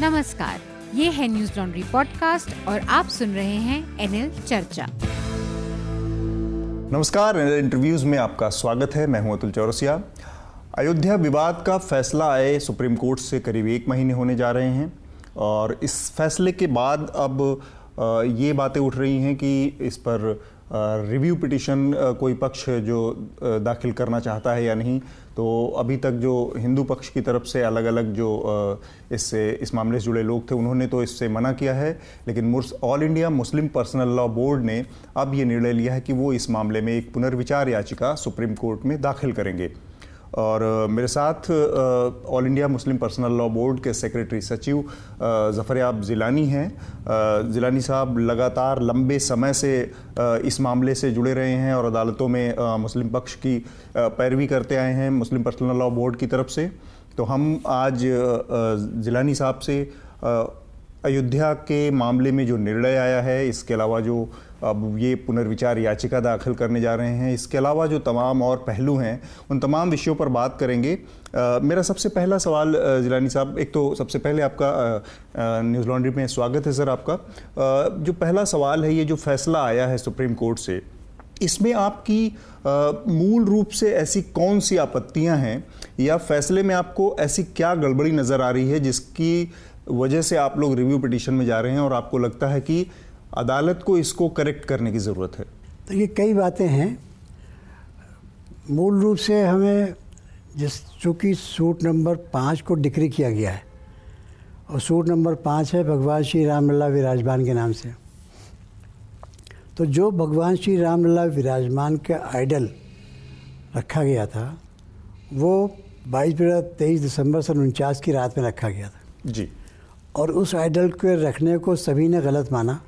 नमस्कार, ये है न्यूज़ लॉन्ड्री पॉडकास्ट और आप सुन रहे हैं एनएल चर्चा। नमस्कार एनएल इंटरव्यूज़ में आपका स्वागत है, मैं हूँ अतुल चौरसिया। अयोध्या विवाद का फैसला आए, सुप्रीम कोर्ट से करीब एक महीने होने जा रहे हैं और इस फैसले के बाद अब ये बातें उठ रही हैं कि इस पर रिव्यू पिटिशन कोई पक्ष जो दाखिल करना चाहता है या नहीं तो अभी तक जो हिंदू पक्ष की तरफ़ से अलग अलग जो इससे, इस मामले से जुड़े लोग थे, उन्होंने तो इससे मना किया है, लेकिन All India Muslim Personal Law Board ने अब ये निर्णय लिया है कि वो इस मामले में एक पुनर्विचार याचिका सुप्रीम कोर्ट में दाखिल करेंगे। और मेरे साथ All India Muslim Personal Law Board के सेक्रेटरी सचिव जफ़रयाब ज़िलानी हैं। ज़िलानी साहब लगातार लंबे समय से इस मामले से जुड़े रहे हैं और अदालतों में मुस्लिम पक्ष की पैरवी करते आए हैं मुस्लिम पर्सनल लॉ बोर्ड की तरफ़ से। तो हम आज ज़िलानी साहब से अयोध्या के मामले में जो निर्णय आया है, इसके अलावा जो अब ये पुनर्विचार याचिका दाखिल करने जा रहे हैं। इसके अलावा जो तमाम और पहलू हैं उन तमाम विषयों पर बात करेंगे। आ, मेरा सबसे पहला सवाल जिलानी साहब एक तो सबसे पहले आपका न्यूज़ लॉन्ड्री में स्वागत है सर आपका। आ, जो पहला सवाल है ये जो फैसला आया है सुप्रीम कोर्ट से इसमें आपकी आ, मूल रूप से ऐसी कौन सी आपत्तियाँ हैं या फैसले में आपको ऐसी क्या गड़बड़ी नज़र आ रही है जिसकी वजह से आप लोग रिव्यू पिटीशन में जा रहे हैं और आपको लगता है कि अदालत को इसको करेक्ट करने की ज़रूरत है। तो ये कई बातें हैं। मूल रूप से हमें जिस चूँकि सूट नंबर पाँच को डिक्री किया गया है और सूट नंबर पाँच है भगवान श्री रामलला विराजमान के नाम से। तो जो भगवान श्री रामलला विराजमान का आइडल रखा गया था वो बाईस तेईस दिसंबर सन उनचास की रात में रखा गया था। जी। और उस आइडल के रखने को सभी ने गलत माना।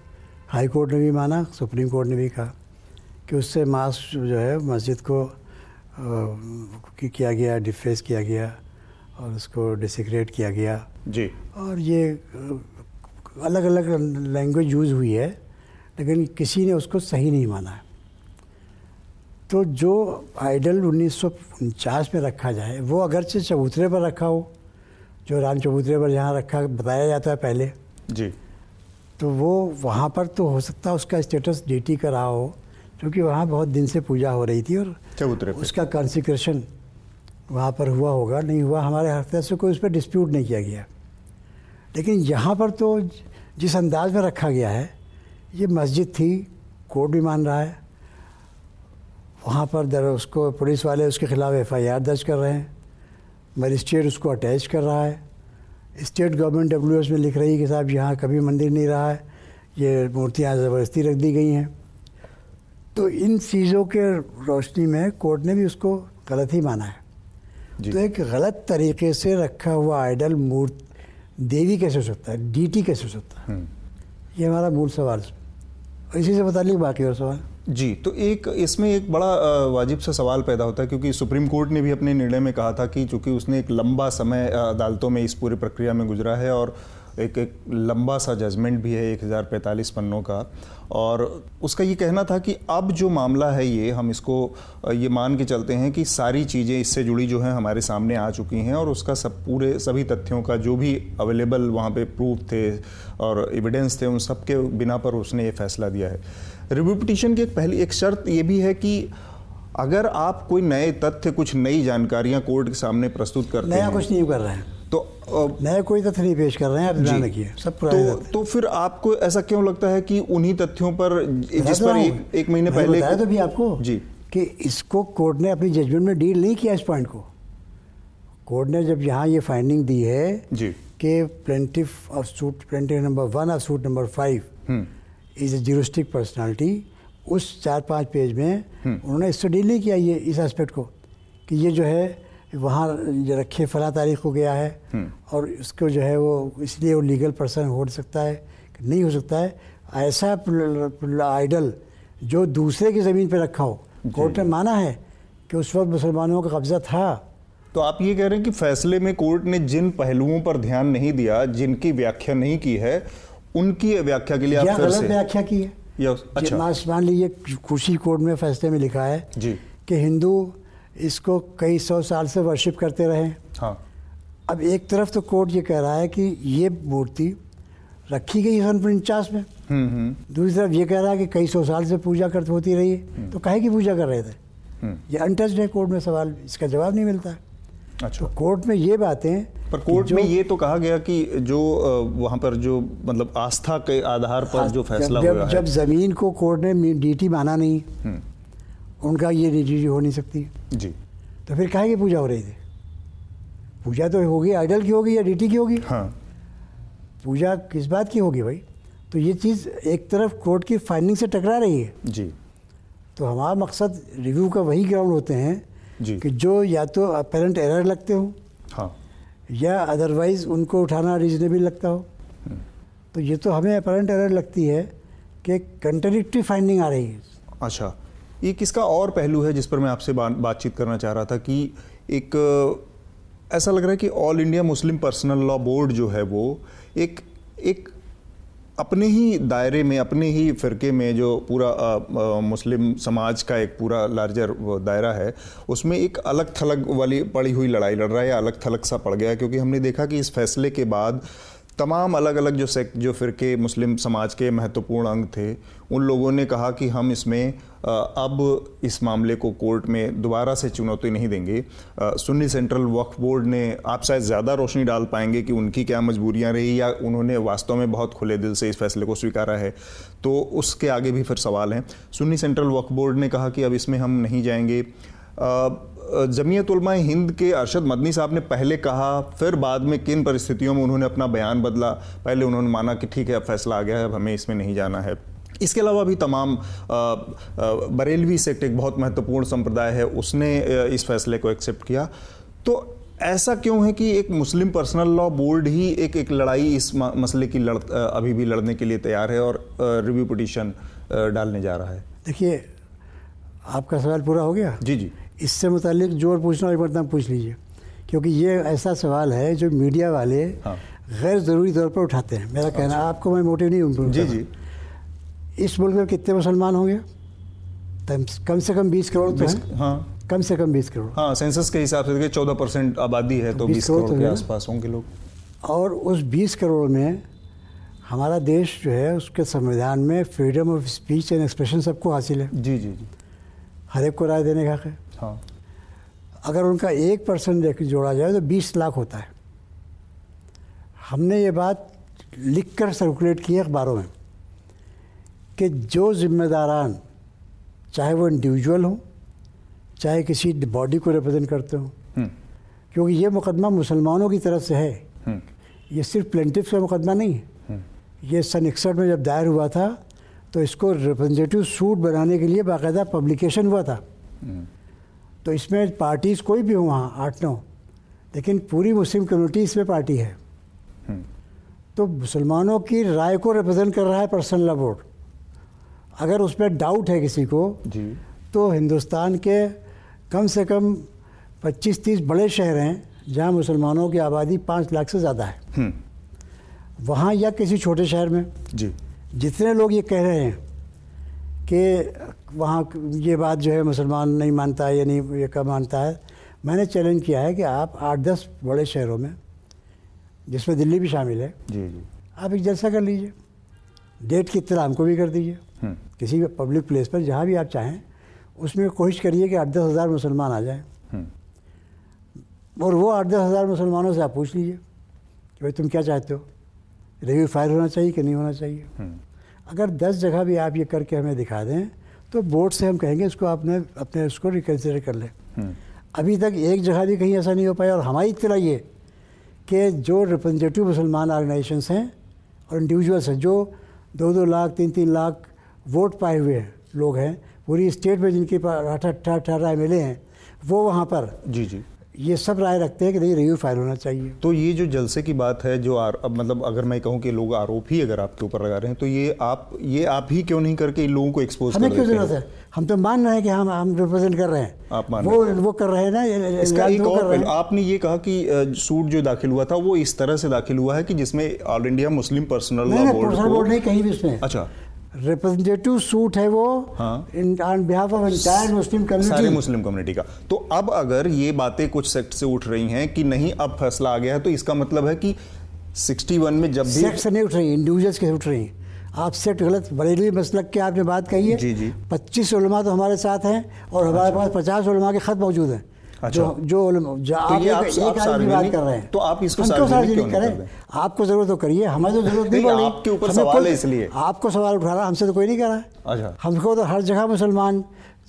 हाई कोर्ट ने भी माना सुप्रीम कोर्ट ने भी कहा कि उससे मास जो है मस्जिद को आ, किया गया डिफेस किया गया और उसको डिसिक्रेट किया गया। जी। और ये अलग अलग लैंग्वेज यूज़ हुई है लेकिन किसी ने उसको सही नहीं माना। है तो जो आइडल उन्नीस में रखा जाए वो अगरचे चबूतरे पर रखा हो जो राम चबूतरे पर जहाँ रखा बताया जाता है पहले। जी। तो वो वहाँ पर तो हो सकता है उसका स्टेटस डी का रहा हो क्योंकि वहाँ बहुत दिन से पूजा हो रही थी और चबूतरे उसका कॉन्सिक्रेशन वहाँ पर हुआ होगा नहीं हुआ हमारे हर हफ़्ते से कोई उस पर डिस्प्यूट नहीं किया गया। लेकिन यहाँ पर तो जिस अंदाज में रखा गया है ये मस्जिद थी कोर्ट भी मान रहा है वहाँ पर दर उसको पुलिस वाले उसके खिलाफ एफआईआर दर्ज कर रहे हैं मजिस्ट्रेट उसको अटैच कर रहा है स्टेट गवर्नमेंट डब्ल्यूएस में लिख रही है कि साहब यहाँ कभी मंदिर नहीं रहा है। ये मूर्तियाँ ज़बरदस्ती रख दी गई हैं। तो इन चीज़ों के रोशनी में कोर्ट ने भी उसको गलत ही माना है। तो एक गलत तरीके से रखा हुआ आइडल मूर्त देवी कैसे हो सकता है? डीटी कैसे हो सकता है? हम्म। ये हमारा मूल सवाल इसी से बता लीजिए बाकी और सवाल। जी तो एक इसमें एक बड़ा वाजिब सा सवाल पैदा होता है क्योंकि सुप्रीम कोर्ट ने भी अपने निर्णय में कहा था कि चूँकि उसने एक लंबा समय अदालतों में इस पूरी प्रक्रिया में गुजरा है और एक एक लंबा सा जजमेंट भी है एक हज़ार पैंतालीस पन्नों का। और उसका ये कहना था कि अब जो मामला है ये हम इसको ये मान के चलते हैं कि सारी चीज़ें इससे जुड़ी जो हैं हमारे सामने आ चुकी हैं और उसका सब पूरे सभी तथ्यों का जो भी अवेलेबल वहाँ पे प्रूफ थे और एविडेंस थे उन सब के बिना पर उसने ये फैसला दिया है। रिव्यू पिटिशन की एक पहली एक शर्त ये भी है कि अगर आप कोई नए तथ्य कुछ नई जानकारियाँ कोर्ट के सामने प्रस्तुत करते नया हैं कुछ नहीं कर रहे हैं। तो नया कोई तथ्य नहीं पेश कर रहे हैं आप ध्यान रखिए सब तो तो फिर आपको ऐसा क्यों लगता है कि उन्हीं तथ्यों पर जिस पर एक, एक महीने पहले बताया तो भी आपको जी। कि इसको कोर्ट ने अपनी जजमेंट में डील नहीं किया इस पॉइंट को। कोर्ट ने जब यहाँ ये फाइंडिंग दी है जी। कि plaintiff of suit plaintiff number one और suit number five is a juristic personality उस चार पाँच पेज में हम्म। उन्होंने इससे डील नहीं किया ये इस एस्पेक्ट को कि ये जो है वहाँ रखे फला तारीख हो गया है। हम्म। और उसको जो है वो इसलिए वो लीगल पर्सन हो सकता है नहीं हो सकता है। ऐसा आइडल जो दूसरे की ज़मीन पर रखा हो कोर्ट ने माना है कि उस वक्त मुसलमानों का कब्ज़ा था। तो आप ये कह रहे हैं कि फैसले में कोर्ट ने जिन पहलुओं पर ध्यान नहीं दिया जिनकी व्याख्या नहीं की है उनकी व्याख्या के लिए आप गलत व्याख्या की है। या अच्छा। मान लीजिए खुशी कोर्ट में फैसले में लिखा है जी। कि हिंदू इसको कई सौ साल से वर्शिप करते रहे। हाँ। अब एक तरफ़ तो कोर्ट ये कह रहा है कि ये मूर्ति रखी गई सन उनचास में। हम्म, हम्म। दूसरी तरफ़ ये कह रहा है कि कई सौ साल से पूजा करते होती रही है। हम्म। तो कहे की पूजा कर रहे थे? ये अनटच्ड है कोर्ट में सवाल इसका जवाब नहीं मिलता। है अच्छा। तो कोर्ट में ये बातें पर कोर्ट में ये तो कहा गया कि जो वहाँ पर जो मतलब आस्था के आधार पर जो फैसला जब, हुआ जब है। ज़मीन को कोर्ट ने डीटी माना नहीं उनका ये डीटी हो नहीं सकती। जी। तो फिर कहा की पूजा हो रही थी? पूजा तो होगी आइडल की होगी या डीटी की होगी? हाँ। पूजा किस बात की होगी भाई? तो ये चीज़ एक तरफ़ कोर्ट की फाइंडिंग से टकरा रही है। जी। तो हमारा मकसद रिव्यू का वही ग्राउंड होते हैं जी। कि जो या तो अपेरेंट एरर लगते हो हाँ। या अदरवाइज़ उनको उठाना रीजनेबल लगता हो। हम्म। तो ये तो हमें अपेरेंट एरर लगती है कि कंट्रडिक्टरी फाइंडिंग आ रही है। अच्छा। ये किसका और पहलू है जिस पर मैं आपसे बातचीत करना चाह रहा था कि एक ऐसा लग रहा है कि All India Muslim Personal Law Board जो है वो एक एक अपने ही दायरे में अपने ही फ़िरके में जो पूरा आ, आ, मुस्लिम समाज का एक पूरा लार्जर दायरा है उसमें एक अलग थलग वाली पड़ी हुई लड़ाई लड़ रहा है या अलग थलग सा पड़ गया क्योंकि हमने देखा कि इस फैसले के बाद तमाम अलग अलग जो सेक्ट जो फ़िरके मुस्लिम समाज के महत्वपूर्ण अंग थे, उन लोगों ने कहा कि हम इसमें अब इस मामले को कोर्ट में दोबारा से चुनौती नहीं देंगे। सुन्नी सेंट्रल वक्फ बोर्ड ने आप शायद ज़्यादा रोशनी डाल पाएँगे कि उनकी क्या मजबूरियाँ रही या उन्होंने वास्तव में बहुत खुले दिल से इस फैसले को स्वीकारा है। तो उसके आगे भी फिर सवाल हैं। सुन्नी सेंट्रल वक्फ बोर्ड ने कहा कि अब इसमें हम नहीं जाएँगे। जमीयत हिंद के अरशद मदनी साहब ने पहले कहा फिर बाद में किन परिस्थितियों में उन्होंने अपना बयान बदला? पहले उन्होंने माना कि ठीक है अब फैसला आ गया है अब हमें इसमें नहीं जाना है। इसके अलावा भी तमाम बरेलवी सेक्ट एक बहुत महत्वपूर्ण संप्रदाय है उसने इस फैसले को एक्सेप्ट किया। तो ऐसा क्यों है कि एक मुस्लिम पर्सनल लॉ बोर्ड ही एक एक लड़ाई इस मसले की लड़ अभी भी लड़ने के लिए तैयार है और रिव्यू पिटीशन डालने जा रहा है? देखिए आपका सवाल पूरा हो गया? जी जी। इससे मुतालिक जो और पूछना एक मरतब पूछ लीजिए। क्योंकि ये ऐसा सवाल है जो मीडिया वाले हाँ। गैर ज़रूरी तौर पर उठाते हैं। मेरा कहना अच्छा। आपको मैं मोटिव नहीं हूँ जी जी। इस मुल्क में कितने मुसलमान होंगे? कम से कम बीस करोड़ तो हैं। हाँ। कम से कम बीस करोड़। हाँ सेंसस के हिसाब से देखिए चौदह परसेंट आबादी है तो बीस करोड़, करोड़ के तो आसपास होंगे लोग। और उस बीस करोड़ में हमारा देश जो है उसके संविधान में freedom of speech and expression सबको हासिल है। जी जी जी। हर एक को राय देने का है। हाँ अगर उनका एक परसेंट जोड़ा जाए तो बीस लाख होता है हमने ये बात लिख कर सर्कुलेट की है अखबारों में कि जो जिम्मेदारान चाहे वो इंडिविजुअल हो चाहे किसी बॉडी को रिप्रेजेंट करते हो हम्म। क्योंकि ये मुकदमा मुसलमानों की तरफ़ से है हम्म। ये सिर्फ़ प्लेंटिव का मुकदमा नहीं है हम्म। ये सन इकसठ में जब दायर हुआ था तो इसको रिप्रेजेंटेटिव सूट बनाने के लिए बाकायदा पब्लिकेशन हुआ था तो इसमें पार्टीज़ कोई भी हो वहाँ आठ नौ। लेकिन पूरी मुस्लिम कम्युनिटी इसमें पार्टी है। तो मुसलमानों की राय को रिप्रेजेंट कर रहा है पर्सनल लॉ बोर्ड अगर उसमें डाउट है किसी को जी। तो हिंदुस्तान के कम से कम 25-30 बड़े शहर हैं जहाँ मुसलमानों की आबादी पाँच लाख से ज़्यादा है। हम्म। वहाँ या किसी छोटे शहर में। जी। जितने लोग ये कह रहे हैं कि वहाँ ये बात जो है मुसलमान नहीं मानता है या नहीं ये कब मानता है। मैंने चैलेंज किया है कि आप आठ दस बड़े शहरों में जिसमें दिल्ली भी शामिल है जी जी। आप एक जलसा कर लीजिए। डेट की इतना हमको भी कर दीजिए। हम्म। किसी भी पब्लिक प्लेस पर जहाँ भी आप चाहें उसमें कोशिश करिए कि आठ दस हज़ार मुसलमान आ जाएँ। हम्म। और वो आठ दस हज़ार मुसलमानों से आप पूछ लीजिए कि भाई तुम क्या चाहते हो? रिव्यू फायर होना चाहिए कि नहीं होना चाहिए? हम्म। अगर दस जगह भी आप ये करके हमें दिखा दें तो बोर्ड से हम कहेंगे इसको आपने अपने उसको रिकन्सिडर कर लें। अभी तक एक जगह भी कहीं ऐसा नहीं हो पाया और हमारी इतना ये कि जो रिप्रेजेंटेटिव मुसलमान ऑर्गेनाइजेशंस हैं और इंडिविजुअल्स हैं जो दो दो लाख तीन तीन लाख वोट पाए हुए हैं लोग हैं पूरी स्टेट में जिनके पास अठारह अठारह एम हैं वो वहाँ पर जी जी। ये सब राय रखते हैं कि नहीं रिव्यू फ़ाइल होना चाहिए। तो ये जो जलसे की बात है जो आर, अब मतलब अगर मैं कहूँ कि लोग आरोप ही अगर आपके ऊपर लगा रहे हैं तो ये आप ये आप ही क्यों नहीं करके इन लोगों को एक्सपोज हमें क्यों ज़रूरत है? हम तो मान रहे हैं कि हम हम रिप्रेजेंट कर रहे हैं। आप मान वो वो कर रहे हैं ना इसका एक और आपने ये कहा कि सूट जो दाखिल हुआ था वो इस तरह से दाखिल हुआ है कि जिसमें All India Muslim Personal Law Board नहीं कहीं भी उसमें अच्छा। रिप्रेजेंटेटिव सूट है वो on behalf of entire Muslim community सारे मुस्लिम कम्युनिटी का। तो अब अगर ये बातें कुछ सेक्ट से उठ रही हैं कि नहीं अब फैसला आ गया है तो इसका मतलब है कि 61 में जब भी सेक्ट से नहीं उठ रही इंडिविजुअल्स के उठ रही। आप सेक्ट गलत बरेलवी मसलक की आपने बात कही है। जी जी। पच्चीस तो हमारे साथ हैं और हमारे अच्छा। पास पचास उलमा के खत मौजूद हैं। अच्छा। जो जो, जो तो आप, आप, एक, आप आदमी बात कर रहे हैं। तो आप इसको सार्वजनिक करें? आपको ज़रूरत तो करिए हमें तो ज़रूरत नहीं पड़ी। आपके ऊपर सवाल है इसलिए। आपको सवाल उठा रहा हमसे तो कोई नहीं कर रहा। अच्छा। हमको तो हर जगह मुसलमान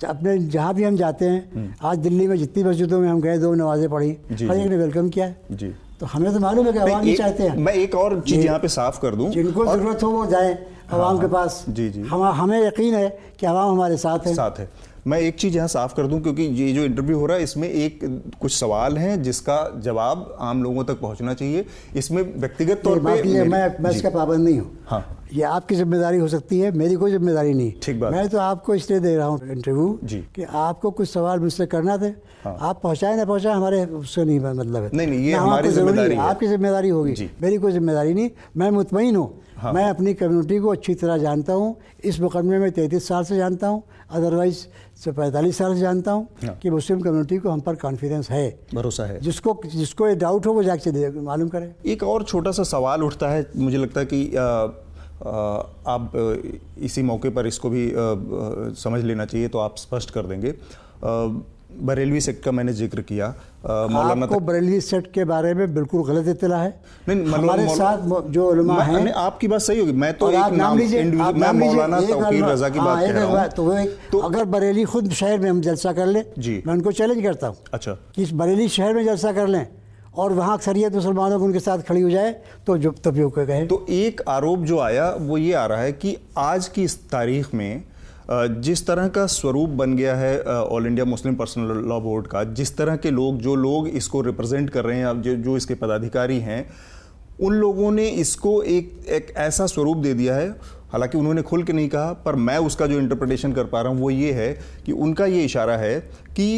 अपने जहाँ भी हम जाते हैं हम्म। आज दिल्ली में जितनी मस्जिदों में हम गए दो नमाजें पढ़ी हर एक ने वेलकम किया। जी। तो हमें तो मालूम है कि आवाम चाहते हैं। मैं एक और चीज़ यहाँ पे साफ़ कर दूँ। जिनको ज़रूरत हो वो जाए आवाम हाँ, के हाँ। पास। जी जी। हम हमें यकीन है कि आवाम हमारे साथ है। साथ है। मैं एक चीज़ यहाँ साफ़ कर दूँ क्योंकि ये जो इंटरव्यू हो रहा है इसमें एक कुछ सवाल हैं जिसका जवाब आम लोगों तक पहुँचना चाहिए। इसमें व्यक्तिगत तौर पे मैं मैं इसका पाबंद नहीं हूँ। हाँ। ये आपकी ज़िम्मेदारी हो सकती है मेरी कोई ज़िम्मेदारी नहीं। ठीक बात। मैं तो आपको इसलिए दे रहा हूँ इंटरव्यू जी। कि आपको कुछ सवाल मुझसे करना थे। हाँ। आप पहुँचाए ना पहुँचाए हमारे उससे नहीं मतलब है। नहीं नहीं ये हमारी ज़िम्मेदारी है आपकी ज़िम्मेदारी होगी। मेरी कोई ज़िम्मेदारी नहीं। मैं मुतमिन हूँ। हाँ। मैं अपनी कम्युनिटी को अच्छी तरह जानता हूँ। इस मुकदमे में तैंतीस साल से जानता हूँ। अदरवाइज़ से पैंतालीस साल से जानता हूँ हाँ। कि मुस्लिम कम्युनिटी को हम पर कॉन्फिडेंस है। भरोसा है। जिसको जिसको ये डाउट हो वो जाके मालूम करें। एक और छोटा सा सवाल उठता है मुझे लगता है कि आ, आप इसी मौके पर इसको भी आ, समझ लेना चाहिए तो आप स्पष्ट कर देंगे। बरेलवी सेक्ट का मैंने ज़िक्र किया। मौलाना आपको बरेलवी सेक्ट के बारे में बिल्कुल गलत इतला है। नहीं हमारे साथ जो उलमा हैं आपकी बात सही होगी। मैं तो एक नाम मैं मौलाना तौकीर रजा की हाँ, बात कर रहा हूँ। तो, तो अगर बरेली खुद शहर में हम जलसा कर लें जी। मैं उनको चैलेंज करता हूँ अच्छा। कि इस बरेली शहर में जलसा कर लें और वहाँ अक्सरियत मुसलमानों को उनके साथ खड़ी हो जाए तो जो तभी कहे। तो एक आरोप जो आया वो ये आ रहा है कि आज की इस तारीख में जिस तरह का स्वरूप बन गया है All India Muslim Personal Law Board का जिस तरह के लोग जो लोग इसको रिप्रेजेंट कर रहे हैं जो जो इसके पदाधिकारी हैं उन लोगों ने इसको एक एक ऐसा स्वरूप दे दिया है। हालाँकि उन्होंने खुल के नहीं कहा पर मैं उसका जो इंटरप्रिटेशन कर पा रहा हूँ वो ये है कि उनका ये इशारा है कि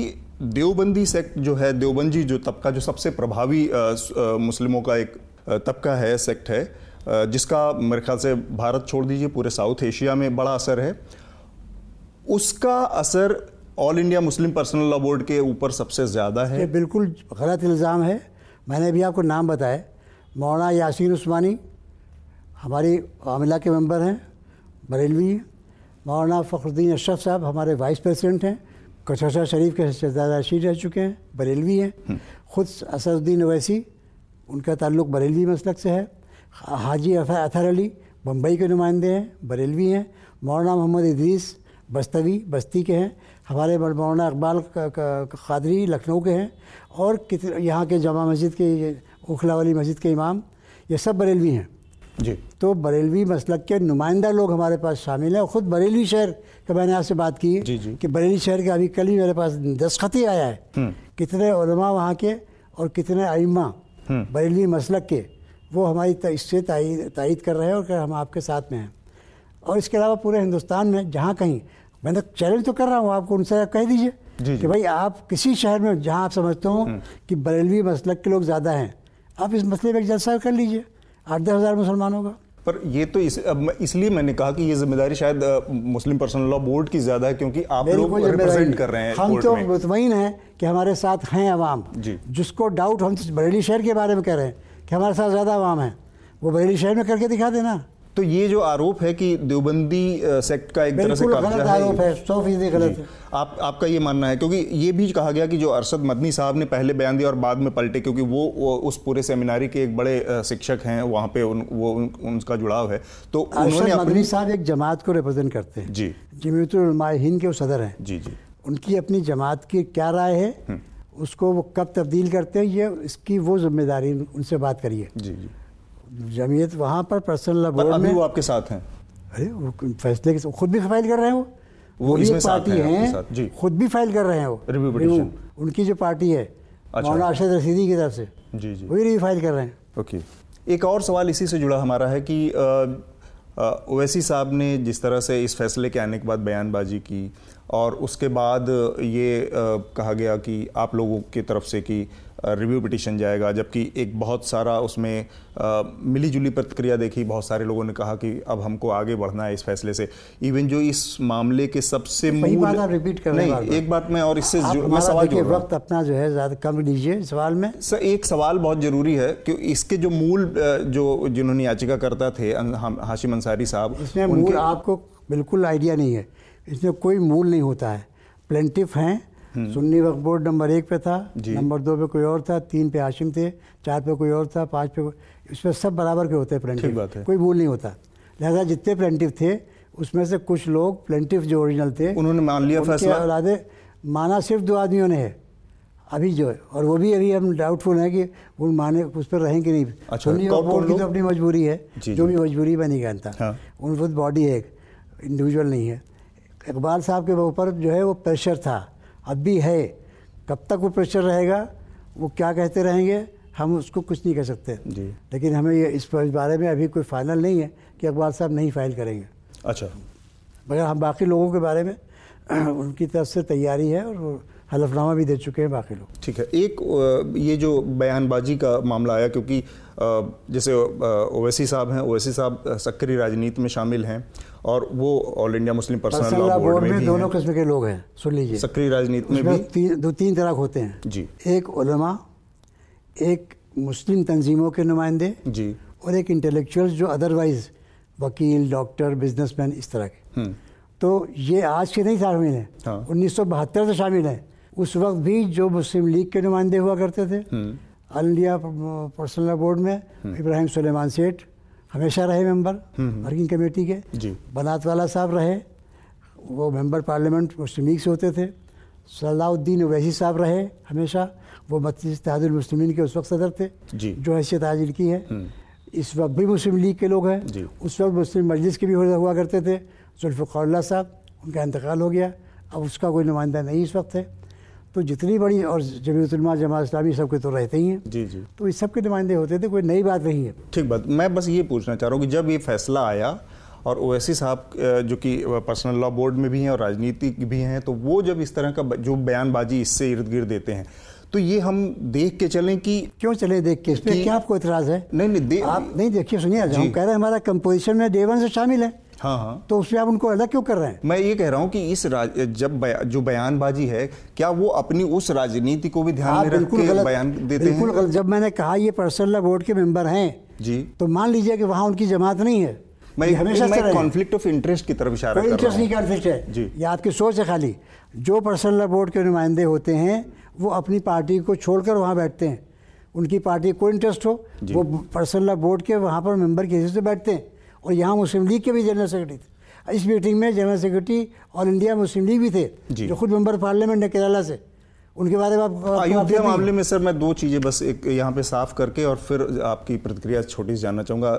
देवबंदी सेक्ट जो है देवबंदी जो तबका जो सबसे प्रभावी आ, आ, मुस्लिमों का एक तबका है सेक्ट है जिसका मेरे ख्याल से भारत छोड़ दीजिए पूरे साउथ एशिया में बड़ा असर है। उसका असर All India Muslim Personal Law Board के ऊपर सबसे ज़्यादा है। ये बिल्कुल गलत इल्ज़ाम है। मैंने भी आपको नाम बताया। मौलाना यासीन उस्मानी हमारी आमिला के मेंबर हैं बरेलवी मौलाना फ़खरुद्दीन अशरफ साहब हमारे वाइस प्रेसिडेंट हैं। कचौसा शरीफ के शहजादा रह चुके हैं बरेलवी हैं। हम्म। ख़ुद असरुद्दीन अवैसी उनका ताल्लुक बरेलवी मसलक से है। हाजी अथर अली बम्बई के नुमाइंदे हैं बरेलवी हैं। मौलाना मोहम्मद इदरीस बस्तवी बस्ती के हैं। हमारे मौलाना इकबाल कादरी लखनऊ के हैं और कितने यहाँ के जामा मस्जिद के उखला वाली मस्जिद के इमाम ये सब बरेलवी हैं। जी। तो बरेलवी मसलक के नुमाइंदा लोग हमारे पास शामिल हैं। और ख़ुद बरेली शहर का मैंने आपसे बात की जी जी। कि बरेली शहर का अभी कल ही मेरे पास दस्तखत ही आया है। हम्म। कितने उलमा वहाँ के और कितने आइमा हम्म। बरेलवी मसलक के वो हमारी इससे तायद कर रहे हैं और हम आपके साथ में हैं। और इसके अलावा पूरे हिंदुस्तान में जहाँ कहीं मैं तो चैलेंज तो कर रहा हूँ आपको उनसे कह दीजिए कि भाई आप किसी शहर में जहाँ आप समझते हो हम्म। कि बरेलवी मसलक के लोग ज़्यादा हैं आप इस मसले में एक जलसा कर लीजिए। आठ दस हज़ार मुसलमानों का। पर ये तो इस, इसलिए मैंने कहा कि ये ज़िम्मेदारी शायद मुस्लिम पर्सनल लॉ बोर्ड की ज़्यादा है क्योंकि आप लोग रिप्रेजेंट कर रहे हैं हम तो मुतमिन हैं कि हमारे साथ हैं अवाम जिसको डाउट हम बरेली शहर के बारे में कह रहे हैं कि हमारे साथ ज़्यादा अवाम है वो बरेली शहर में करके दिखा देना। तो ये जो आरोप है कि देवबंदी सेक्ट का एक तरह से कब्जा आरोप है सौ फ़ीसदी गलत है। आप आपका ये मानना है क्योंकि ये भी कहा गया कि जो अरशद मदनी साहब ने पहले बयान दिया और बाद में पलटे क्योंकि वो, वो उस पूरे सेमिनारी के एक बड़े शिक्षक हैं वहाँ पे उन, वो उन, उनका जुड़ाव है। तो उन्होंने मदनी साहब एक जमात को रिप्रेजेंट करते हैं। जी। हिंद के वो सदर हैं। जी जी। उनकी अपनी जमात की क्या राय है हम्म। उसको वो कब तब्दील करते हैं ये इसकी वो ज़िम्मेदारी उनसे बात करिए। जी जी। जमीयत वहाँ पर पर्सनल बोर्ड में वो आपके साथ हैं। अरे वो फैसले के खुद भी फ़ाइल कर रहे हैं? वो वो इसमें पार्टी है जी। खुद भी फ़ाइल कर रहे हैं? वो रिव्यू उनकी जो पार्टी है अच्छा। मौलाना अरशद रसीदी की तरफ़ से। जी जी। वही रिव्यू फ़ाइल कर रहे हैं। ओके। एक और सवाल इसी से जुड़ा हमारा है कि ओवैसी साहब ने जिस तरह से इस फैसले के आने के बाद बयानबाजी की और उसके बाद ये कहा गया कि आप लोगों की तरफ़ से कि रिव्यू पिटिशन जाएगा जबकि एक बहुत सारा उसमें मिली जुली प्रतिक्रिया देखी बहुत सारे लोगों ने कहा कि अब हमको आगे बढ़ना है इस फैसले से। इवन जो इस मामले के सबसे मूल रिपीट कर नहीं बार एक बात मैं और इससे मैं सवाल जोड़ वक्त अपना जो है ज़्यादा कम लीजिए सवाल में। सर एक सवाल बहुत ज़रूरी है कि इसके जो मूल जो जिन्होंने याचिका करता थे हाशिम अंसारी साहब इसमें मूल आपको बिल्कुल आइडिया नहीं है। इसमें कोई मूल नहीं होता है। प्लेंटिफ हैं हम्म। सुन्नी वक्फ बोर्ड नंबर एक पे था नंबर दो पे कोई और था तीन पे हाशिम थे चार पे कोई और था पाँच पे इसमें सब बराबर के होते हैं प्लेंटिव कोई मूल नहीं होता। लिहाजा जितने प्लेंटिव थे उसमें से कुछ लोग प्लेंटिव जो ओरिजिनल थे उन्होंने मान लिया फैसला। माना सिर्फ़ दो आदमियों ने है अभी जो है। और वो भी अभी हम डाउटफुल हैं कि वो माने उस पर रहेंगे नहीं। अच्छा, सुन्नी वक्फ बोर्ड की तो अपनी मजबूरी है जो भी मजबूरी मैं नहीं जानता। उन खुद बॉडी है इंडिविजुअल नहीं है। इकबाल साहब के ऊपर जो है वो प्रेशर था। अब भी है। कब तक वो प्रेशर रहेगा वो क्या कहते रहेंगे हम उसको कुछ नहीं कह सकते। जी। लेकिन हमें ये इस बारे में अभी कोई फाइनल नहीं है कि अकबाल साहब नहीं फ़ाइल करेंगे। अच्छा। मगर हम बाकी लोगों के बारे में उनकी तरफ़ से तैयारी है और हलफनामा भी दे चुके हैं बाकी लोग। ठीक है। एक ये जो बयानबाजी का मामला आया क्योंकि जैसे ओवैसी साहब हैं ओवैसी साहब सक्रिय राजनीति में शामिल हैं और वो All India Muslim Personal Law Board में, में दोनों किस्म के लोग हैं सुन लीजिए। सक्रिय राजनीति में भी। ती, दो तीन तरह होते हैं। जी। एक उलमा एक मुस्लिम तंजीमों के नुमाइंदे जी। और एक इंटेलेक्चुअल जो अदरवाइज़ वकील डॉक्टर बिजनेसमैन इस तरह के। हम्म। तो ये आज के नहीं शामिल हैं। हाँ। उन्नीस सौ शामिल हैं। उस वक्त भी जो मुस्लिम लीग के नुमाइंदे हुआ करते थे। हम्म। इंडिया पर्सनल बोर्ड में हम्म। इब्राहिम सुलेमान सेठ हमेशा रहे मेंबर वर्किंग कमेटी के। जी। बनात वाला साहब रहे वो मेंबर पार्लियामेंट मुस्लिम लीग से होते थे। सलाउद्दीन ओवैसी साहब रहे हमेशा वो मस्जिद मुस्लिमीन के उस वक्त सदर थे जो। हैसियत हाजिर की है। हम्म। इस वक्त भी मुस्लिम लीग के लोग हैं। उस वक्त मुस्लिम मजलिस के भी हुआ करते थे। जुल्फ़ार साहब उनका इंतकाल हो गया। अब उसका कोई नुमाइंदा नहीं इस वक्त है। तो जितनी बड़ी और जमीतुलमा जमा इस्लामी सबके तो रहते ही हैं। जी जी। तो इस सब के नुमाइंदे होते थे कोई नई बात नहीं है। ठीक बात। मैं बस ये पूछना चाह रहा हूँ कि जब ये फैसला आया और ओवैसी साहब जो कि पर्सनल लॉ बोर्ड में भी हैं और राजनीति भी हैं तो वो जब इस तरह का जो बयानबाजी इससे इर्द गिर्द देते हैं तो ये हम देख के चलें कि क्यों चले देख के? इस पर क्या आपको इतराज़ है? नहीं नहीं आप नहीं देखिए सुनिए हम कह रहे हैं हमारा कंपोजिशन में डे वन से शामिल है। हाँ हाँ। तो उसमें आप उनको अलग क्यों कर रहे हैं? मैं ये कह रहा हूँ कि इस राज, जब बया, जो बयानबाजी है क्या वो अपनी उस राजनीति को भी ध्यान में रख के बयान देते बिल्कुल हैं जब मैंने कहा ये पर्सनल बोर्ड के मेंबर हैं जी। तो मान लीजिए कि वहाँ उनकी जमात नहीं है। मैं हमेशा मैं कॉन्फ्लिक्ट ऑफ़ इंटरेस्ट की तरफ़ इशारा कर इंटरेस्ट नहीं कॉन्फ्लिक्ट है। जी। ये आपकी सोच है खाली। जो पर्सनल बोर्ड के नुमाइंदे होते हैं वो अपनी पार्टी को छोड़कर वहाँ बैठते हैं। उनकी पार्टी को इंटरेस्ट हो वो पर्सनल बोर्ड के वहाँ पर मेंबर के हिसाब से बैठते हैं। और यहाँ मुस्लिम लीग के भी जनरल सेक्रेटरी थे। इस मीटिंग में general secretary All India Muslim League भी थे जो। खुद मेंबर पार्लियामेंट है केरला से। उनके बारे में आप अयोध्या मामले में सर मैं दो चीज़ें बस एक यहाँ पे साफ़ करके और फिर आपकी प्रतिक्रिया छोटी से जानना चाहूँगा।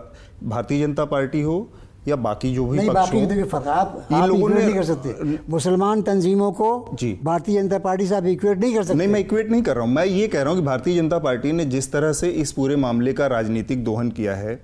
भारतीय जनता पार्टी हो या बाकी जो भी नहीं बाकी देखिए आप, आप लोगों ने नहीं कर सकते। मुसलमान तंजीमों को जी। भारतीय जनता पार्टी से आप इक्वेट नहीं कर सकते। नहीं मैं इक्वेट नहीं कर रहा हूँ। मैं ये कह रहा हूँ कि भारतीय जनता पार्टी ने जिस तरह से इस पूरे मामले का राजनीतिक दोहन किया है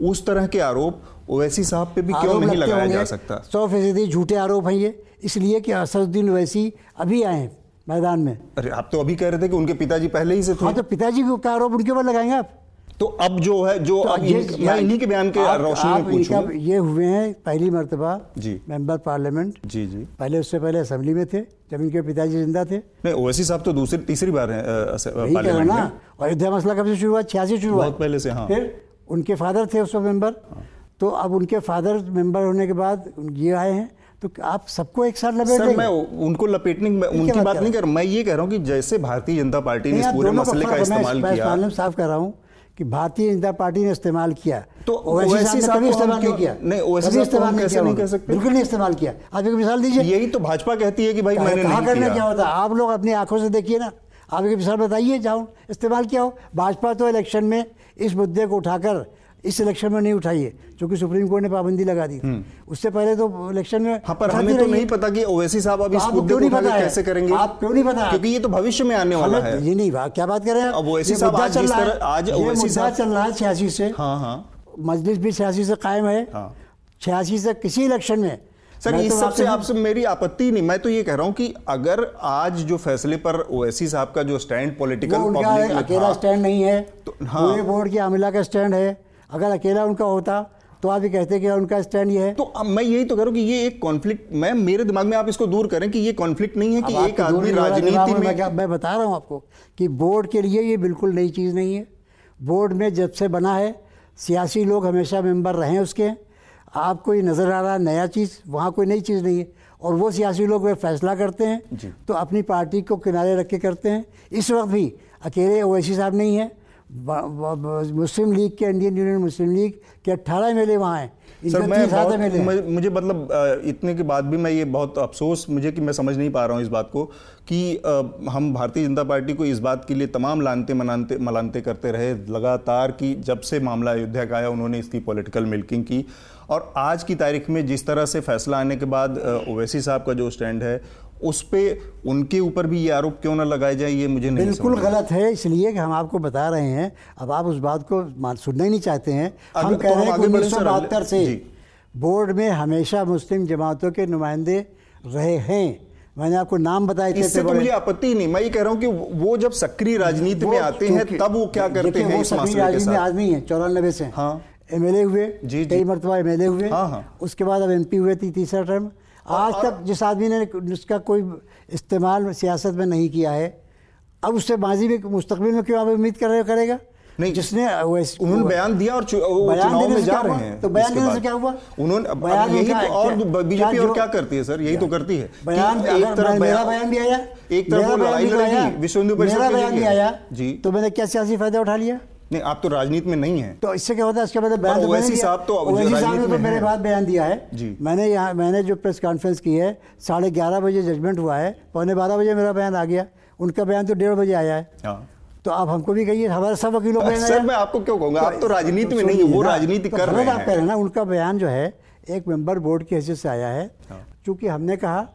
उस तरह के आरोप ओवैसी साहब पे भी क्यों नहीं लगाया जा सकता? सौ फ़ीसदी झूठे आरोप हैं ये इसलिए कि असदुद्दीन ओवैसी अभी आए मैदान में। अरे आप तो अभी कह रहे थे कि उनके पिताजी पहले ही से थे। हाँ तो पिताजी का आरोप उनके ऊपर लगाएँगे आप? तो अब जो है जो तो अब ये, मैं इन्हीं के बयान के रोशनी में पूछूँ। ये हुए हैं पहली मर्तबा जी। Member parliament. जी जी। पहले उससे पहले असेंबली में थे जब इनके पिताजी ज़िंदा थे। नहीं ओवैसी साहब तो दूसरी तीसरी बार है पार्लियामेंट ना अयोध्या मसला कब से शुरू हुआ छियासी शुरू हुआ पहले से हाँ। फिर उनके फादर थे उस वक्त मेंबर। हाँ। तो अब उनके फादर मेंबर होने के बाद ये आए हैं। तो आप सबको एक साथ लपेट सर मैं उनको लपेटने उनकी बात नहीं कर रहा मैं ये कह रहा हूँ कि जैसे भारतीय जनता पार्टी ने इस पूरे मसले का इस्तेमाल किया। मैं साफ़ कर रहा हूँ कि भारतीय जनता पार्टी ने इस्तेमाल किया। तो ओवैसी साहब इस्तेमाल नहीं किया नहीं ओवैसी इस्तेमाल कैसे नहीं कर सकते? बिल्कुल नहीं इस्तेमाल किया। आप एक मिसाल दीजिए। यही तो भाजपा कहती है कि भाई मैंने नहीं करने क्या होता? आप लोग अपनी आँखों से देखिए ना। आप एक मिसाल बताइए जाओ इस्तेमाल किया हो? भाजपा तो इलेक्शन में इस मुद्दे को उठाकर इस इलेक्शन में नहीं उठाई है क्योंकि सुप्रीम कोर्ट ने पाबंदी लगा दी हम्म। उससे पहले तो इलेक्शन में हाँ पर हमें तो नहीं पता कि ओवैसी साहब अब इस मुद्दे को पता कैसे करेंगे? आप क्यों नहीं पता क्योंकि ये तो भविष्य में आने वाला है। ये नहीं क्या बात कर रहे हैं? अब ओवैसी साहब आज जिस तरह आज ओवैसी साहब चल रहा है छियासी से। हाँ हाँ। मजलिस भी छियासी से कायम है। हाँ। छियासी से किसी इलेक्शन में सर इस तो सबसे आपसे मेरी आपत्ति नहीं मैं तो ये कह रहा हूँ कि अगर आज जो फैसले पर ओएसी साहब का जो स्टैंड पॉलिटिकल अकेला स्टैंड नहीं है। तो हाँ। पूरे बोर्ड की अमिला का स्टैंड है। अगर अकेला उनका होता तो आप ये कहते कि उनका स्टैंड ये है। तो अब मैं यही तो कह रहा हूँ कि ये एक कॉन्फ्लिक्ट मैं मेरे दिमाग में आप इसको दूर करें कि ये कॉन्फ्लिक्ट नहीं है कि एक आदमी राजनीति में मैं, मैं बता रहा हूँ आपको कि बोर्ड के लिए ये बिल्कुल नई चीज़ नहीं है। बोर्ड में जब से बना है सियासी लोग हमेशा मेंबर रहे उसके। आपको ये नज़र आ रहा है नया चीज़ वहाँ कोई नई चीज़ नहीं है। और वो सियासी लोग वे फैसला करते हैं तो अपनी पार्टी को किनारे रख के करते हैं। इस वक्त भी अकेले ओवैसी साहब नहीं है। मुस्लिम लीग के इंडियन यूनियन मुस्लिम लीग के अट्ठारह एम एल वहाँ हैं। सर मैं बहुत, मुझे मतलब इतने के बाद भी मैं ये बहुत अफसोस मुझे कि मैं समझ नहीं पा रहा हूँ इस बात को कि हम भारतीय जनता पार्टी को इस बात के लिए तमाम लानते मनाते मलानते करते रहे लगातार कि जब से मामला अयोध्या का आया उन्होंने इसकी पॉलिटिकल मिल्किंग की। और आज की तारीख में जिस तरह से फैसला आने के बाद ओवैसी साहब का जो स्टैंड है उस पर उनके ऊपर भी ये आरोप क्यों ना लगाए जाए ये मुझे नहीं बिल्कुल गलत है इसलिए कि हम आपको बता रहे हैं। अब आप उस बात को सुनना ही नहीं चाहते हैं। हम कह रहे हैं उन्नीस सौ बहत्तर से बोर्ड में हमेशा मुस्लिम जमातों के नुमाइंदे रहे हैं। मैंने आपको नाम बताए थे तो मुझे आपत्ति नहीं मैं ये कह रहा हूँ कि वो जब सक्रिय राजनीति में आते हैं तब वो क्या करते हैं सक्रिय राजनीति में आदमी है चौरानबे से। हाँ। एमएलए हुए कई मरतबा एमएलए हुए। हाँ हाँ। उसके बाद अब एमपी हुए थी तीसरा टर्म आज तक जिस आदमी ने उसका कोई इस्तेमाल सियासत में नहीं किया है अब उससे माजी में मुस्तकबिल में क्यों आप उम्मीद कर रहे करेगा? नहीं जिसने उन्होंने बयान दिया और बयान देने में जा रहे हैं तो बयान देने से क्या हुआ? उन्होंने बयान यही तो और बीजेपी और क्या करती है सर? यही तो करती है बयान एक तरफ़ मेरा बयान भी आया एक तरफ़ लड़ाई लड़ेगी विश्व हिंदू परिषद मेरा बयान भी आया जी। तो मैंने क्या सियासी फ़ायदा उठा लिया? नहीं आप तो राजनीति में नहीं है। तो इससे क्या होता है इसके बाद बयान तो मैंने साहब तो ओवैसी साहब ने तो मेरे बाद बयान दिया है। जी। मैंने यहाँ मैंने जो प्रेस कॉन्फ्रेंस की है साढ़े ग्यारह बजे जजमेंट हुआ है पौने बारह बजे मेरा बयान आ गया। उनका बयान तो डेढ़ बजे आया है। हाँ। तो आप हमको भी कहिए हमारे सब वकीलों का सर मैं आपको क्यों कहूँगा? आप तो राजनीति में नहीं है वो राजनीति कर रहे हैं आप कह रहे हैं ना उनका बयान जो है एक मेंबर बोर्ड की हैसियत से आया है। क्योंकि हाँ। हमने कहा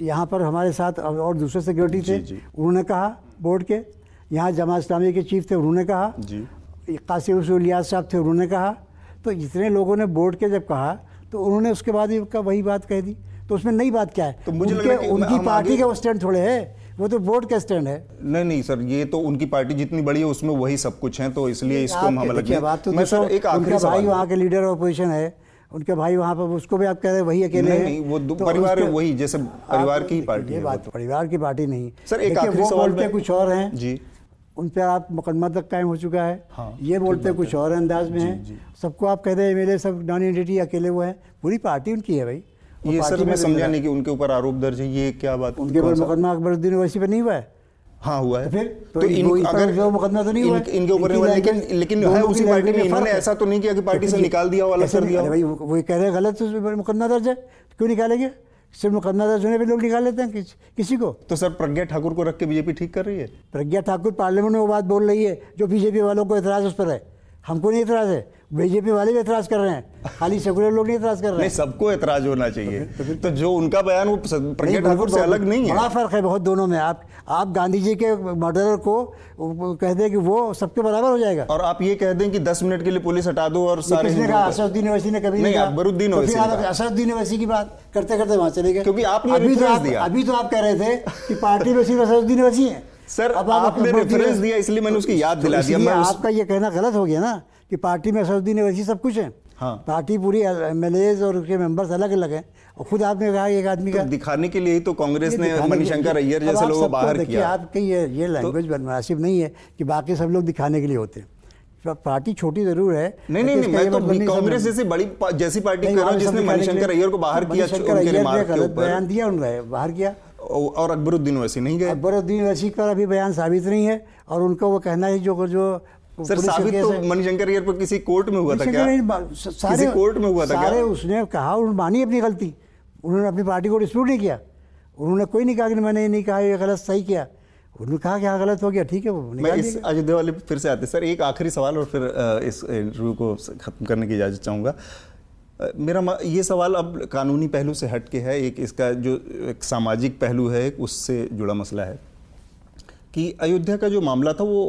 यहाँ पर हमारे साथ और दूसरे सिक्योरिटी थे उन्होंने कहा बोर्ड के यहाँ जमा इस्लामी के चीफ थे उन्होंने कहा। कासिम रसूलियाज साहब थे उन्होंने कहा। तो जितने लोगों ने बोर्ड के जब कहा तो उन्होंने उसके बाद ही वही बात कह दी। तो उसमें नई बात क्या है? तो मुझे उनके, उनकी पार्टी का वो स्टैंड थोड़े है वो तो बोर्ड का स्टैंड है। नहीं नहीं सर ये तो उनकी पार्टी जितनी बड़ी है उसमें वही सब कुछ है तो इसलिए इसको हम अलग बात तो मैं सर एक आखिरी भाई वहाँ के लीडर अपोजिशन है उनके भाई वहाँ पर उसको भी आप कह रहे हैं वही अकेले नहीं, नहीं वो तो परिवार वही जैसे परिवार की पार्टी ये बात तो। परिवार की पार्टी नहीं। सर एक आखिरी सवाल कुछ और हैं। जी। उन पर आप मुकदमा तक कायम हो चुका है। हाँ, ये बोलते हैं कुछ और अंदाज में है। सबको आप कहते हैं मेरे सब नॉन एंटिटी अकेले हुए हैं। पूरी पार्टी उनकी है भाई। ये सर मैं समझा नहीं कि उनके ऊपर आरोप दर्ज है ये क्या बात उनके ऊपर मुकदमा अकबरुद्दीन वैसी पे नहीं हुआ है? हाँ हुआ है। फिर तो, तो इन, अगर जो मुकदमा तो नहीं हुआ इनके ऊपर लेकिन लेकिन है उसी पार्टी में इन्होंने ऐसा तो नहीं किया कि पार्टी से निकाल दिया वाला कर दिया भाई वो कह रहे हैं गलत मुकदमा दर्ज है। क्यों निकालेंगे? सिर्फ़ मुकदमा दर्ज होने पर लोग निकाल लेते हैं किस, किसी को। तो सर प्रज्ञा ठाकुर को रख के बीजेपी ठीक कर रही है? प्रज्ञा ठाकुर पार्लियामेंट में वो बात बोल रही है जो बीजेपी वालों को एतराज़ उस पर है। हमको नहीं एतराज़ है। बीजेपी वाले भी एतराज़ कर रहे हैं। खाली सेकुलर लोग नहीं एतराज़ कर रहे हैं। सबको एतराज़ होना चाहिए। तो, फिर, तो जो उनका बयान वो प्रज्ञा ठाकुर से अलग नहीं है। बड़ा फ़र्क है बहुत दोनों में। आप आप गांधी जी के मर्डर को कह दें कि वो सबके बराबर हो जाएगा। और आप ये कह दें कि दस मिनट के लिए पुलिस हटा दो और सारे किसने कहा? असदुद्दीन ओवैसी ने कभी नहीं अकबरुद्दीन तो ओवैसी असदुद्दीन ओवैसी की बात करते करते वहाँ चले गए। क्योंकि आपने अभी तो अभी तो आप कह रहे थे कि पार्टी में सिर्फ़ असदुद्दीन ओवैसी है। सर अब आपने रेफरेंस दिया इसलिए मैंने उसकी याद दिला दिया आपका ये कहना गलत हो गया ना। कि पार्टी में असदुद्दीन वैसी सब कुछ है। हाँ। पार्टी पूरी एम और उसके मेंबर्स अलग अलग हैं। और खुद आपने कहा एक आदमी तो का दिखाने के लिए ही तो कांग्रेस ने मणिशंकर अय्यर जैसे लोगों को बाहर किया। आपके ये ये लैंग्वेज तो, मुनासिब नहीं है कि बाकी सब लोग दिखाने के लिए होते हैं। पार्टी छोटी ज़रूर है नहीं नहीं नहीं मैं तो मतलब कांग्रेस जैसी बड़ी जैसी पार्टी कर रहा हूँ जिसने मणिशंकर अय्यर को बाहर किया बयान दिया उन्होंने बाहर किया। और अकबरुद्दीन वैसी नहीं गए। अकबरुद्दीन वैसी का अभी बयान साबित नहीं है और उनका वो कहना है जो जो सर साबित तो मणिशंकर अय्यर पर किसी कोर्ट में हुआ था क्या? सारे किसी कोर्ट में हुआ था सारे उसने कहा उन्होंने मानी अपनी गलती। उन्होंने अपनी पार्टी को डिस्प्यूट नहीं किया। उन्होंने कोई नहीं कहा कि मैंने ये नहीं कहा ये गलत सही किया। उन्होंने कहा कि हाँ गलत हो गया ठीक है वो मैं इस अयोध्या वाले फिर से आते सर एक आखिरी सवाल और फिर इस इंटरव्यू को ख़त्म करने की इजाज़त चाहूँगा। मेरा ये सवाल अब कानूनी पहलू से हट के है। एक इसका जो एक सामाजिक पहलू है उससे जुड़ा मसला है। कि अयोध्या का जो मामला था वो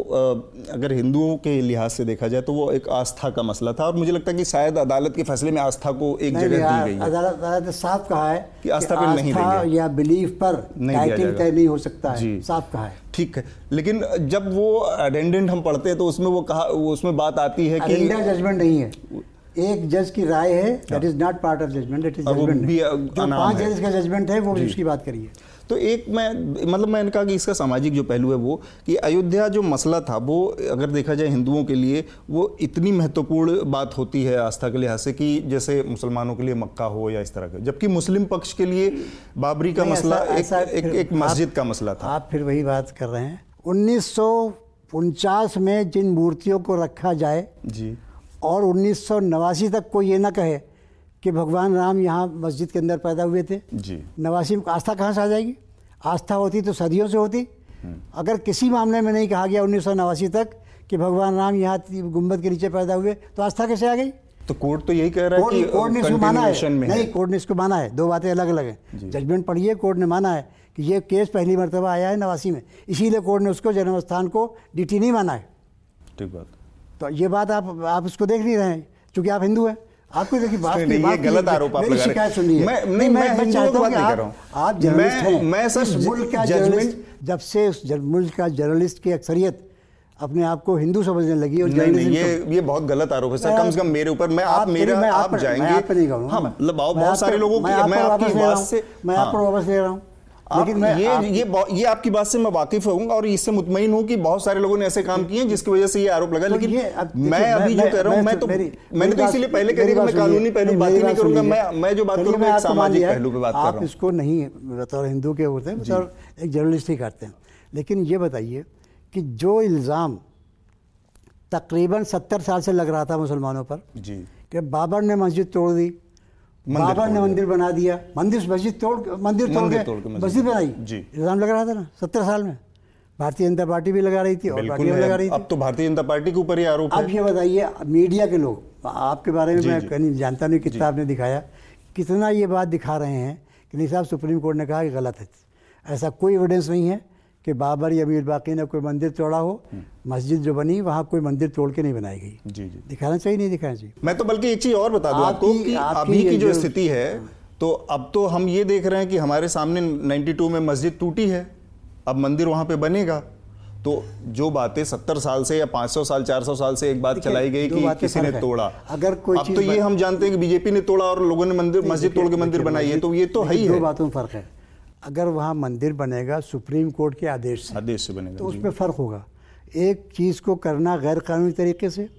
अगर हिंदुओं के लिहाज से देखा जाए तो वो एक आस्था का मसला था और मुझे लगता है कि शायद अदालत के फैसले में आस्था को एक जगह दी गई अदालत अदालत ने साफ़ कहा है कि आस्था पर नहीं देंगे। या बिलीफ पर टाइटल तय नहीं हो सकता है। साफ़ कहा है। ठीक है लेकिन जब वो अटेंडेंट हम पढ़ते हैं तो उसमें वो कहा उसमें बात आती है कि जजमेंट नहीं है। एक जज की राय है that is not part of judgment that is judgment पाँच जज का जजमेंट है वो उसकी बात करिए। तो एक मैं मतलब मैंने कहा कि इसका सामाजिक जो पहलू है वो कि अयोध्या जो मसला था वो अगर देखा जाए हिंदुओं के लिए वो इतनी महत्वपूर्ण बात होती है आस्था के लिहाज से कि जैसे मुसलमानों के लिए मक्का हो या इस तरह का। जबकि मुस्लिम पक्ष के लिए बाबरी का मसला एक, ऐसा एक, एक मस्जिद का मसला था। आप फिर वही बात कर रहे हैं। उन्नीस में जिन मूर्तियों को रखा जाए जी। और उन्नीस सौ नवासी तक कोई ये ना कहे कि भगवान राम यहाँ मस्जिद के अंदर पैदा हुए थे। जी। नवासी में आस्था कहाँ से आ जाएगी? आस्था होती तो सदियों से होती। हम्म। अगर किसी मामले में नहीं कहा गया उन्नीस सौ नवासी तक कि भगवान राम यहाँ गुंबद के नीचे पैदा हुए तो आस्था कैसे आ गई? तो कोर्ट तो यही कह रहा है कि कोर्ट ने इसको माना है। नहीं कोर्ट ने इसको माना है। दो बातें अलग अलग हैं। जजमेंट पढ़िए कोर्ट ने माना है कि ये केस पहली मरतबा आया है नवासी में। इसीलिए कोर्ट ने उसको जन्म स्थान को डी नहीं माना है। ठीक बात। तो ये बात आप आप उसको देख नहीं रहे हैं क्योंकि आप हिंदू हैं। आपको देखिए बात नहीं, ये गलत आरोप आप लगा शिकायत सुनिए। मैं नहीं मैं मैं चाहता हूँ कि आप आप जर्नलिस्ट हैं। मैं सर मुल्क का जर्नलिस्ट जब से उस मुल्क का जर्नलिस्ट की अक्सरियत अपने आप को हिंदू समझने लगी और नहीं नहीं ये ये बहुत गलत आरोप है सर। कम से कम मेरे ऊपर मैं आप मेरा आप जाएँगे। हाँ मतलब बहुत सारे लोगों की मैं आपकी बात से मैं आप पर वापस ले रहा हूँ। लेकिन मैं ये आप... ये ये आपकी बात से मैं वाकिफ हूँ और इससे मुतमिन हूँ कि बहुत सारे लोगों ने ऐसे काम किए जिसकी वजह से ये आरोप लगा। तो लेकिन मैं अभी जो कह रहा हूँ मैं तो मैंने तो इसीलिए पहले कह दिया मैं कानूनी पहलू बात ही नहीं करूँगा मैं मैं जो बात करूँगा सामाजिक पहलू पे बात कर रहा हूँ। आप इसको नहीं बतौर हिंदू के होते हैं बतौर एक जर्नलिस्ट ही करते हैं। लेकिन ये बताइए कि जो इल्ज़ाम तकरीबन सत्तर साल से लग रहा था मुसलमानों पर जी। कि बाबर ने मस्जिद तोड़ दी बाबर ने मंदिर बना दिया। मंदिर मस्जिद तोड़ मंदिर तोड़ के मस्जिद बनाई। जी। इल्ज़ाम लग रहा था ना? सत्तर साल में। भारतीय जनता पार्टी भी लगा रही थी और पार्टी भी लगा रही थी। अब तो भारतीय जनता पार्टी के ऊपर ही आरोप अब ये बताइए मीडिया के लोग आपके बारे में मैं कहीं जानता नहीं कितना आपने दिखाया। कितना ये बात दिखा रहे हैं कि नहीं साहब सुप्रीम कोर्ट ने कहा कि गलत है। ऐसा कोई एविडेंस नहीं है। कि बाबर या मीर बाकी ने कोई मंदिर तोड़ा हो हम्म। मस्जिद जो बनी वहाँ कोई मंदिर तोड़ के नहीं बनाई गई। जी जी। दिखाना चाहिए नहीं दिखाना चाहिए? मैं तो बल्कि एक चीज़ और बता दूँ आपको कि अभी की जो स्थिति है तो अब तो हम ये देख रहे हैं कि हमारे सामने 92 में मस्जिद टूटी है अब मंदिर वहाँ पे बनेगा। तो जो बातें सत्तर साल से या 500 साल 400 साल से एक बात चलाई गई कि किसी ने तोड़ा। अगर कोई अब तो ये हम जानते हैं कि बीजेपी ने तोड़ा और लोगों ने मंदिर मस्जिद तोड़ के मंदिर बनाई है तो ये तो है ही है। बातों में फ़र्क है। अगर वहाँ मंदिर बनेगा सुप्रीम कोर्ट के आदेश से आदेश से बनेगा तो उस पर फ़र्क होगा। एक चीज़ को करना गैर कानूनी तरीके से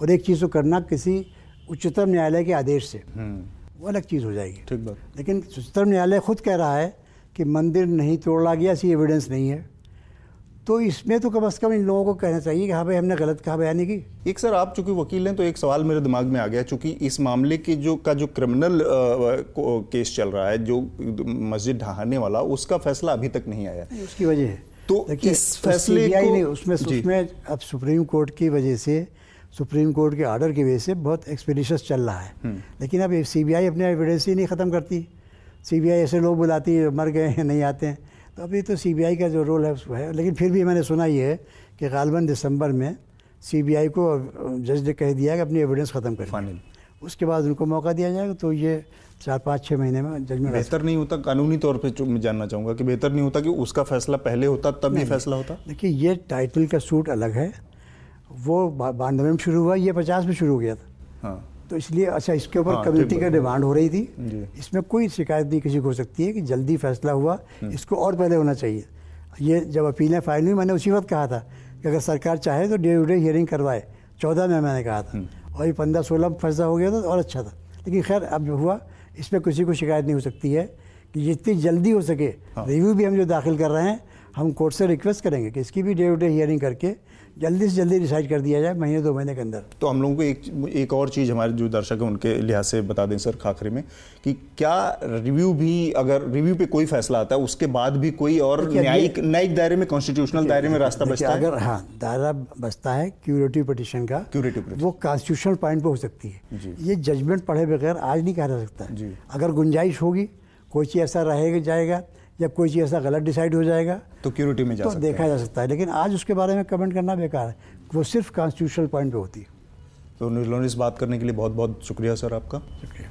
और एक चीज़ को करना किसी उच्चतम न्यायालय के आदेश से हम्म। वो अलग चीज़ हो जाएगी। ठीक बात। लेकिन उच्चतम न्यायालय खुद कह रहा है कि मंदिर नहीं तोड़ा गया ऐसी एविडेंस नहीं है। तो इसमें तो कम अज़ कम इन लोगों को कहना चाहिए कि हाँ भाई हमने गलत कहा बयानी की एक सर आप चूँकि वकील हैं तो एक सवाल मेरे दिमाग में आ गया चूँकि इस मामले के जो का जो क्रिमिनल केस चल रहा है जो मस्जिद ढहाने वाला उसका फैसला अभी तक नहीं आया। उसकी वजह है। तो इस फैसले को नहीं उसमें उसमें अब सुप्रीम कोर्ट की वजह से सुप्रीम कोर्ट के ऑर्डर की वजह से बहुत एक्सपीडिशस चल रहा है। हम्म। लेकिन अब सी अपने एविडेंस ही नहीं ख़त्म करती। सीबीआई ऐसे लोग बुलाती है मर गए हैं नहीं आते हैं। तो अभी तो सीबीआई का जो रोल है उसको है। लेकिन फिर भी मैंने सुना ये है कि गालबन दिसंबर में सीबीआई को जज ने कह दिया कि अपनी एविडेंस ख़त्म कर। फाइनल उसके बाद उनको मौका दिया जाएगा तो ये चार पाँच छः महीने में जजमेंट बेहतर नहीं होता कानूनी तौर पर मैं जानना चाहूँगा कि बेहतर नहीं होता कि उसका फैसला पहले होता तब ये फैसला होता? देखिए ये टाइटल का सूट अलग है। वो बानवे में शुरू हुआ ये पचास में शुरू हो गया था। हाँ। तो इसलिए अच्छा इसके ऊपर हाँ, कम्युनिटी का डिमांड हो। रही थी। इसमें कोई शिकायत नहीं किसी को हो सकती है कि जल्दी फैसला हुआ हम्म। इसको और पहले होना चाहिए। ये जब अपीलें फ़ाइल हुई मैंने उसी वक्त कहा था कि अगर सरकार चाहे तो डे टू डे हियरिंग करवाए। चौदह में मैंने कहा था। हम्म। और ये पंद्रह सोलह में फैसला हो गया था तो और अच्छा था। लेकिन खैर अब जो हुआ इसमें किसी को शिकायत नहीं हो सकती है कि जितनी जल्दी हो सके। रिव्यू हाँ। भी हम जो दाखिल कर रहे हैं हम कोर्ट से रिक्वेस्ट करेंगे कि इसकी भी डे टू डे हियरिंग करके जल्दी से जल्दी डिसाइड कर दिया जाए महीने दो महीने के अंदर। तो हम लोगों को एक एक और चीज़ हमारे जो दर्शक हैं उनके लिहाज से बता दें सर खाखरे में कि क्या रिव्यू भी अगर रिव्यू पे कोई फैसला आता है उसके बाद भी कोई और न्यायिक न्यायिक दायरे में कॉन्स्टिट्यूशनल दायरे में रास्ता बचता है? अगर हाँ दायरा बचता है क्यूरेटिव पटिशन का क्यूरेटिव वो कॉन्स्टिट्यूशनल पॉइंट पर हो सकती है। ये जजमेंट पढ़े बगैर आज नहीं कहा जा सकता। अगर गुंजाइश होगी कोई चीज़ ऐसा रहेगा जाएगा या कोई चीज़ ऐसा गलत डिसाइड हो जाएगा तो क्यूरिटी में जा तो सकते देखा जा सकता है। लेकिन आज उसके बारे में कमेंट करना बेकार है। वो सिर्फ़ कॉन्स्टिट्यूशनल पॉइंट पे होती है। तो न्यूज़ लॉन्ड्री से बात करने के लिए बहुत बहुत शुक्रिया सर आपका। शुक्रिया।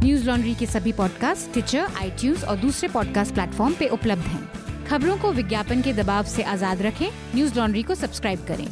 न्यूज़ लॉन्ड्री के सभी पॉडकास्ट ट्विटर आई और दूसरे पॉडकास्ट प्लेटफॉर्म पे उपलब्ध हैं। खबरों को विज्ञापन के दबाव से आज़ाद रखें। न्यूज़ लॉन्ड्री को सब्सक्राइब करें।